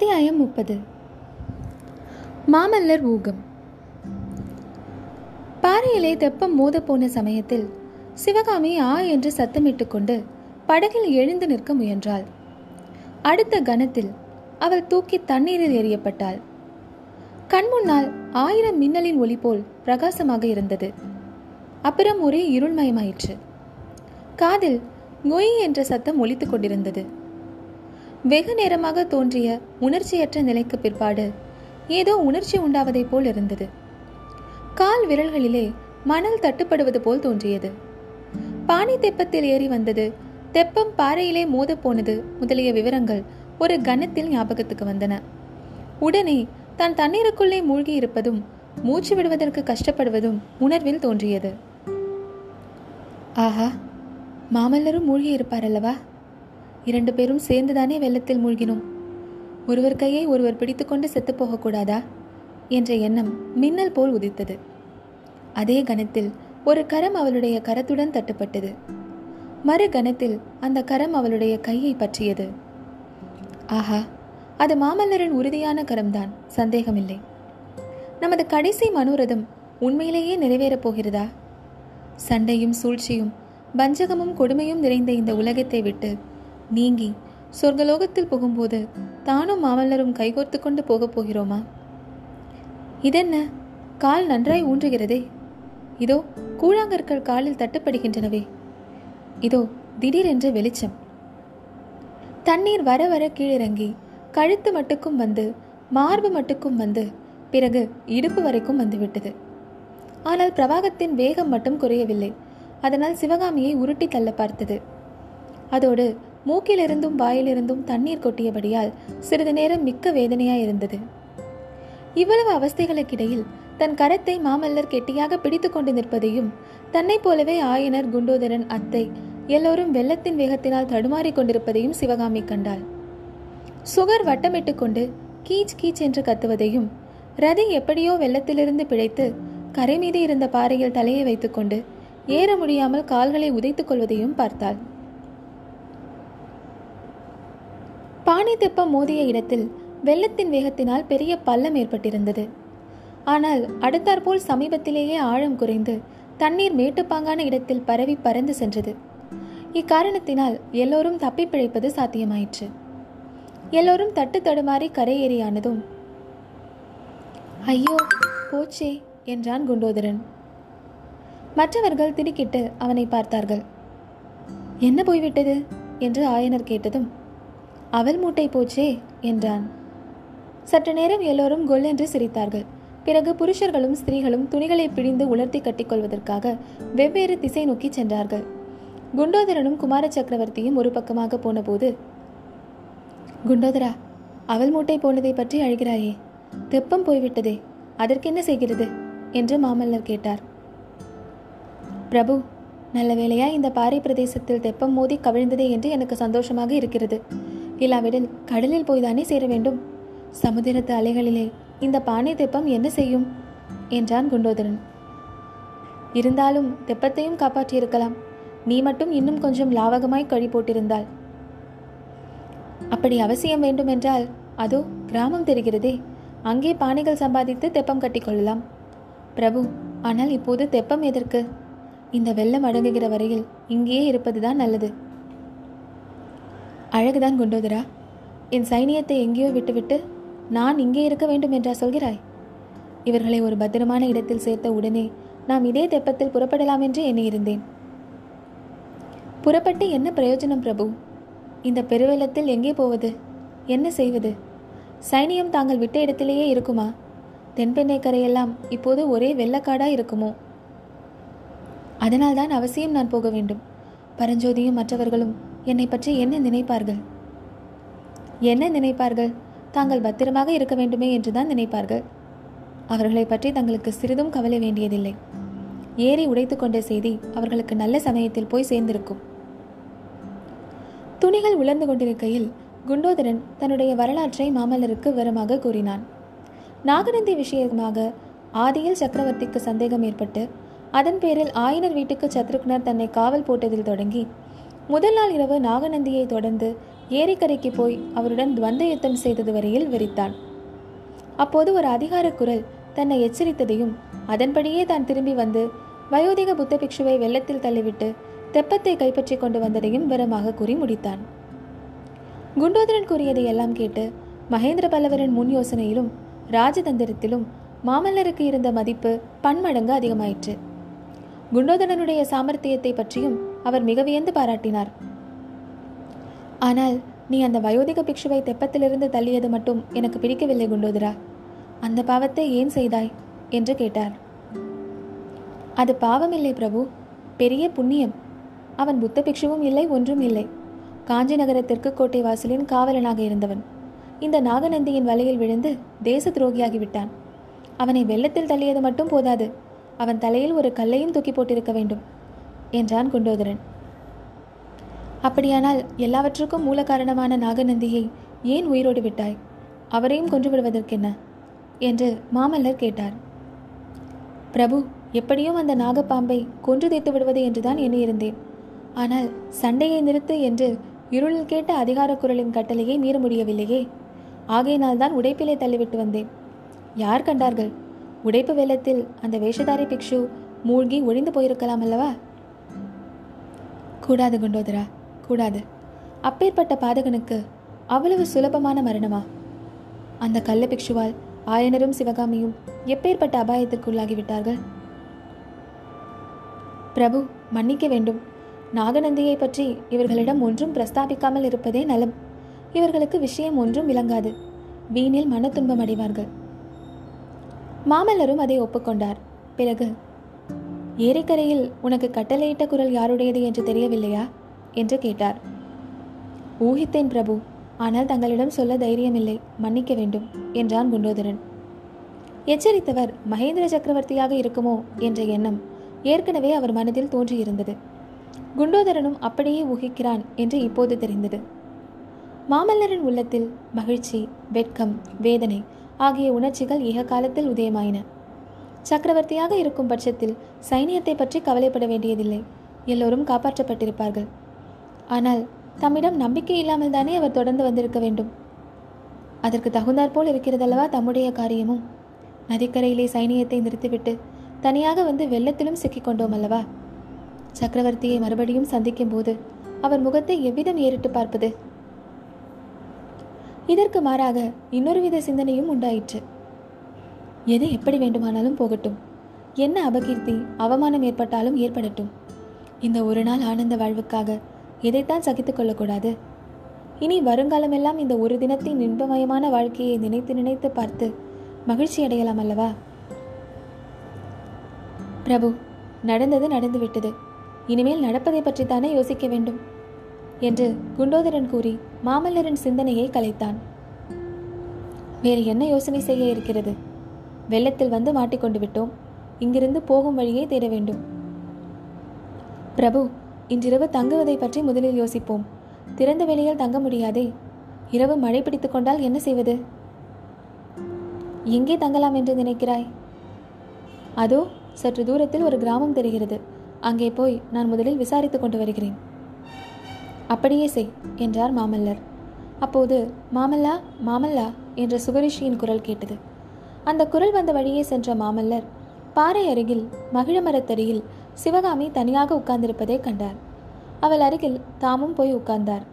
அத்தியாயம் முப்பது. மாமல்லர் ஊகம். பாறையிலே தெப்பம் மோத போன சமயத்தில் சிவகாமி ஆ என்று சத்தமிட்டு கொண்டு படகில் எழுந்து நிற்க முயன்றாள். அடுத்த கணத்தில் அவள் தூக்கி தண்ணீரில் எறியப்பட்டாள். கண்முன்னால் ஆயிரம் மின்னலின் ஒளி போல் பிரகாசமாக இருந்தது. அப்புறம் ஒரே இருள்மயமாயிற்று. காதில் நொய் என்ற சத்தம் ஒலித்துக் கொண்டிருந்தது. வெகு நேரமாக தோன்றிய உணர்ச்சியற்ற நிலைக்கு பிற்பாடு ஏதோ உணர்ச்சி உண்டாவதைப் போல் இருந்தது. கால் விரல்களிலே மணல் தட்டுப்படுவது போல் தோன்றியது. பானை தெப்பத்தில் ஏறி வந்தது தெப்பம் பாறையிலே மோத போனது முதலிய விவரங்கள் ஒரு கணத்தில் ஞாபகத்துக்கு வந்தன. உடனே தான் தண்ணீருக்குள்ளே மூழ்கி இருப்பதும் மூச்சு விடுவதற்கு கஷ்டப்படுவதும் உணர்வில் தோன்றியது. ஆஹா மாமல்லரும் மூழ்கி இருப்பார் அல்லவா? இரண்டு பேரும் சேர்ந்துதானே வெள்ளத்தில் மூழ்கினோம். ஒருவர் கையை ஒருவர் பிடித்துக்கொண்டு செத்து போகக்கூடாதா? என்ற எண்ணம் மின்னல் போல் உதித்தது. அதே கணத்தில் ஒரு கரம் அவளுடைய கரத்துடன் தட்டுப்பட்டது. மறு கணத்தில் அந்த கரம் அவளுடைய கையை பற்றியது. ஆஹா அது மாமல்லரின் உறுதியான கரம்தான் சந்தேகமில்லை. நமது கடைசி மனோரதம் உண்மையிலேயே நிறைவேறப் போகிறதா? சண்டையும் சூழ்ச்சியும் வஞ்சகமும் கொடுமையும் நிறைந்த இந்த உலகத்தை விட்டு நீங்கி சொர்க்கலோகத்தில் போகும்போது தானும் மாமல்லரும் கைகோர்த்து கொண்டு போகப் போகிறோமா? இதென்ன? கால் நன்றாய் ஊன்றுகிறதே. இதோ கூழாங்கற்கள் காலில் தட்டுப்படுகின்றனவே. இதோ திடீரென்று வெளிச்சம். தண்ணீர் வர வர கீழிறங்கி கழுத்து மட்டுக்கும் வந்து மார்பு மட்டுக்கும் வந்து பிறகு இடுப்பு வரைக்கும் வந்துவிட்டது. ஆனால் பிரவாகத்தின் வேகம் மட்டும் குறையவில்லை. அதனால் சிவகாமியை உருட்டி தள்ள பார்த்தது. அதோடு மூக்கிலிருந்தும் வாயிலிருந்தும் தண்ணீர் கொட்டியபடியால் சிறிது நேரம் மிக்க வேதனையாயிருந்தது. இவ்வளவு அவஸ்தைகளுக்கிடையில் தன் கரத்தை மாமல்லர் கெட்டியாக பிடித்து கொண்டு நிற்பதையும் தன்னைப் போலவே ஆயனர் குண்டோதரன் அத்தை எல்லோரும் வெள்ளத்தின் வேகத்தினால் தடுமாறிக் கொண்டிருப்பதையும் சிவகாமி கண்டாள். சுகர் வட்டமிட்டு கொண்டு கீச் கீச் என்று கத்துவதையும் ரதி எப்படியோ வெள்ளத்திலிருந்து பிழைத்து கரை மீது இருந்த பாறையில் தலையை வைத்துக்கொண்டு ஏற முடியாமல் கால்களை உதைத்துக் கொள்வதையும் பார்த்தாள். பானை தெப்பம் மோதிய இடத்தில் வெள்ளத்தின் வேகத்தினால் பெரிய பள்ளம் ஏற்பட்டிருந்தது. ஆனால் அடுத்தாற்போல் சமீபத்திலேயே ஆழம் குறைந்து தண்ணீர் மேட்டுப்பாங்கான இடத்தில் பரவி பறந்து சென்றது. இக்காரணத்தினால் எல்லோரும் தப்பி பிழைப்பது சாத்தியமாயிற்று. எல்லோரும் தட்டு தடுமாறி கரையேறியானதும் ஐயோ போச்சே என்றான் குண்டோதரன். மற்றவர்கள் திடுக்கிட்டு அவனை பார்த்தார்கள். என்ன போய்விட்டது? என்று ஆயனர் கேட்டதும் அவள் மூட்டை போச்சே என்றான். சற்று நேரம் எல்லோரும் கொல் என்று சிரித்தார்கள். பிறகு புருஷர்களும் ஸ்திரீகளும் துணிகளை பிழிந்து உலர்த்தி கட்டிக்கொள்வதற்காக வெவ்வேறு திசை நோக்கி சென்றார்கள். குண்டோதரனும் குமார சக்கரவர்த்தியும் ஒரு பக்கமாக போனபோது குண்டோதரா அவள் மூட்டை போனதை பற்றி அழுகிறாயே தெப்பம் போய்விட்டதே அதற்கென்ன செய்கிறது? என்று மாமல்லர் கேட்டார். பிரபு நல்ல வேளையா இந்த பாறை பிரதேசத்தில் தெப்பம் மோதி கவிழ்ந்ததே என்று எனக்கு சந்தோஷமாக இருக்கிறது. இல்லாவிடில் கடலில் போய்தானே சேர வேண்டும்? சமுதிரத்து அலைகளிலே இந்த பானை தெப்பம் என்ன செய்யும்? என்றான் குண்டோதரன். இருந்தாலும் தெப்பத்தையும் காப்பாற்றியிருக்கலாம். நீ மட்டும் இன்னும் கொஞ்சம் லாவகமாய் கழி போட்டிருந்தாள் அப்படி அவசியம் வேண்டுமென்றால் அதோ கிராமம் தெரிகிறதே அங்கே பானைகள் சம்பாதித்து தெப்பம் கட்டிக்கொள்ளலாம். பிரபு ஆனால் இப்போது தெப்பம் எதற்கு? இந்த வெள்ளம் அடங்குகிற வரையில் இங்கேயே இருப்பதுதான் நல்லது. அழகுதான் குண்டோதரா. என் சைனியத்தை எங்கேயோ விட்டுவிட்டு நான் இங்கே இருக்க வேண்டும் என்றா சொல்கிறாய்? இவர்களை ஒரு பத்திரமான இடத்தில் சேர்த்த உடனே நாம் இதே தெப்பத்தில் புறப்படலாம் என்று எண்ணியிருந்தேன். புறப்பட்டு என்ன பிரயோஜனம் பிரபு? இந்த பெருவெள்ளத்தில் எங்கே போவது? என்ன செய்வது? சைனியம் தாங்கள் விட்ட இடத்திலேயே இருக்குமா? தென்பெண்ணை கரையெல்லாம் இப்போது ஒரே வெள்ளக்காடா இருக்குமோ? அதனால்தான் அவசியம் நான் போக வேண்டும். பரஞ்சோதியும் மற்றவர்களும் என்னை பற்றி என்ன நினைப்பார்கள்? என்ன நினைப்பார்கள்? தாங்கள் பத்திரமாக இருக்க வேண்டுமே என்றுதான் நினைப்பார்கள். அவர்களை பற்றி தங்களுக்கு சிறிதும் கவலை வேண்டியதில்லை. ஏறி உடைத்து கொண்ட செய்தி அவர்களுக்கு நல்ல சமயத்தில் போய் சேர்ந்திருக்கும். துணிகள் உலர்ந்து கொண்டிருக்கையில் குண்டோதரன் தன்னுடைய வரலாற்றை மாமல்லருக்கு விவரமாக கூறினான். நாகநந்தி விஷயமாக ஆதியில் சக்கரவர்த்திக்கு சந்தேகம் ஏற்பட்டு அதன் பேரில் ஆயினர் வீட்டுக்கு சத்ருக்னர் தன்னை காவல் போட்டதில் தொடங்கி முதல் நாள் இரவு நாகநந்தியை தொடர்ந்து ஏரிக்கரைக்கு போய் அவருடன் துவந்த யுத்தம் செய்தது வரையில் விரித்தான். அப்போது ஒரு அதிகார குரல் தன்னை எச்சரித்ததையும் அதன்படியே தான் திரும்பி வந்து வயோதிக புத்த பிக்ஷுவை வெள்ளத்தில் தள்ளிவிட்டு தெப்பத்தை கைப்பற்றி கொண்டு வந்ததையும் விவரமாக கூறி முடித்தான். குண்டோதரன் கூறியதை எல்லாம் கேட்டு மகேந்திர பல்லவரின் முன் யோசனையிலும் ராஜதந்திரத்திலும் மாமல்லருக்கு இருந்த மதிப்பு பன்மடங்கு அதிகமாயிற்று. குண்டோதரனுடைய சாமர்த்தியத்தை பற்றியும் அவர் மிக வியந்து பாராட்டினார். ஆனால் நீ அந்த வயோதிக பிக்ஷுவை தெப்பத்திலிருந்து தள்ளியது மட்டும் எனக்கு பிடிக்கவில்லை குண்டோதரா. அந்த பாவத்தை ஏன் செய்தாய்? என்று கேட்டார். அது பாவமில்லை பிரபு. பெரிய புண்ணியம். அவன் புத்த பிக்ஷுவும் இல்லை ஒன்றும் இல்லை. காஞ்சி நகர கோட்டை வாசலின் காவலனாக இருந்தவன். இந்த நாகநந்தியின் வலையில் விழுந்து தேச துரோகியாகி விட்டான். அவனை வெள்ளத்தில் தள்ளியது மட்டும் போதாது. அவன் தலையில் ஒரு கல்லையும் தூக்கி போட்டிருக்க வேண்டும். என்றான் குண்டோதரன் அப்படியானால் எல்லாவற்றுக்கும் மூல காரணமான நாகநந்தியை ஏன் உயிரோடு விட்டாய்? அவரையும் கொன்று விடுவதற்கென்ன? என்று மாமல்லர் கேட்டார். பிரபு எப்படியும் அந்த நாகப்பாம்பை கொன்று தைத்து விடுவது என்றுதான் எண்ணியிருந்தேன். ஆனால் சண்டையை நிறுத்து என்று இருளில் கேட்ட அதிகார குரலின் கட்டளையை மீற முடியவில்லையே. ஆகையினால் தான் உடைப்பிலே தள்ளிவிட்டு வந்தேன். யார் கண்டார்கள்? உடைப்பு வெள்ளத்தில் அந்த வேஷதாரி பிக்ஷு மூழ்கி ஒழிந்து போயிருக்கலாம் அல்லவா? கூடாது குண்டோதரா கூடாது. அப்பேற்பட்ட பாதகனுக்கு அவ்வளவு சுலபமான மரணமா? அந்த கள்ள பிக்ஷுவால் ஆயனரும் சிவகாமியும் எப்பேற்பட்ட அபாயத்திற்குள்ளாகிவிட்டார்கள் பிரபு மன்னிக்க வேண்டும். நாகநந்தியை பற்றி இவர்களிடம் ஒன்றும் பிரஸ்தாபிக்காமல் இருப்பதே நலம். இவர்களுக்கு விஷயம் ஒன்றும் விளங்காது. வீணில் மன துன்பம் அடைவார்கள். மாமல்லரும் அதை ஒப்புக்கொண்டார். பிறகு ஏரிக்கரையில் உனக்கு கட்டளையிட்ட குரல் யாருடையது என்று தெரியவில்லையா? என்று கேட்டார். ஊகித்தேன் பிரபு ஆனால் தங்களிடம் சொல்ல தைரியமில்லை மன்னிக்க வேண்டும் என்றான் குண்டோதரன். எச்சரித்தவர் மகேந்திர சக்கரவர்த்தியாக இருக்குமோ என்ற எண்ணம் ஏற்கனவே அவர் மனதில் தோன்றியிருந்தது. குண்டோதரனும் அப்படியே ஊகிக்கிறான் என்று இப்போது தெரிந்தது. மாமல்லரின் உள்ளத்தில் மகிழ்ச்சி வெட்கம் வேதனை ஆகிய உணர்ச்சிகள் ஏக காலத்தில் உதயமாயின. சக்கரவர்த்தியாக இருக்கும் பட்சத்தில் சைனியத்தை பற்றி கவலைப்பட வேண்டியதில்லை. எல்லோரும் காப்பாற்றப்பட்டிருப்பார்கள். ஆனால் தம்மிடம் நம்பிக்கை இல்லாமல் தானே அவர் தொடர்ந்து வந்திருக்க வேண்டும். அதற்கு தகுந்தாற்போல் இருக்கிறதல்லவா தம்முடைய காரியமும்? நதிக்கரையிலே சைனியத்தை நிறுத்திவிட்டு தனியாக வந்து வெள்ளத்திலும் சிக்கிக்கொண்டோம் அல்லவா சக்கரவர்த்தியை மறுபடியும் சந்திக்கும் போது அவர் முகத்தை எவ்விதம் ஏறிட்டு பார்ப்பது? இதற்கு மாறாக இன்னொரு வித சிந்தனையும் உண்டாயிற்று. எது எப்படி வேண்டுமானாலும் போகட்டும். என்ன அபகீர்த்தி அவமானம் ஏற்பட்டாலும் ஏற்படட்டும். இந்த ஒரு நாள் ஆனந்த வாழ்வுக்காக எதைத்தான் சகித்து கொள்ளக்கூடாது? இனி வருங்காலமெல்லாம் இந்த ஒரு தினத்தின் இன்பமயமான வாழ்க்கையை நினைத்து நினைத்து பார்த்து மகிழ்ச்சி அடையலாம் அல்லவா? பிரபு நடந்தது நடந்துவிட்டது. இனிமேல் நடப்பதை பற்றித்தானே யோசிக்க வேண்டும் என்று குண்டோதரன் கூறி மாமல்லரின் சிந்தனையை கலைத்தான். வேறு என்ன யோசனை செய்ய இருக்கிறது? வெள்ளத்தில் வந்து மாட்டிக்கொண்டு விட்டோம். இங்கிருந்து போகும் வழியை தேட வேண்டும். பிரபு இன்றிரவு தங்குவதை பற்றி முதலில் யோசிப்போம். திறந்த வெளியில் தங்க முடியாதே. இரவு மழை பிடித்துக் கொண்டால் என்ன செய்வது? எங்கே தங்கலாம் என்று நினைக்கிறாய்? அதோ சற்று தூரத்தில் ஒரு கிராமம் தெரிகிறது. அங்கே போய் நான் முதலில் விசாரித்துக் கொண்டு வருகிறேன். அப்படியே செய் என்றார் மாமல்லர். அப்போது மாமல்லா மாமல்லா என்ற சுகரிஷியின் குரல் கேட்டது. அந்த குரல் வந்த வழியே சென்ற மாமல்லர் பாறை அருகில் மகிழமரத்தருகில் சிவகாமி தனியாக உட்கார்ந்திருப்பதை கண்டார். அவள் அருகில் தாமும் போய் உட்கார்ந்தார்.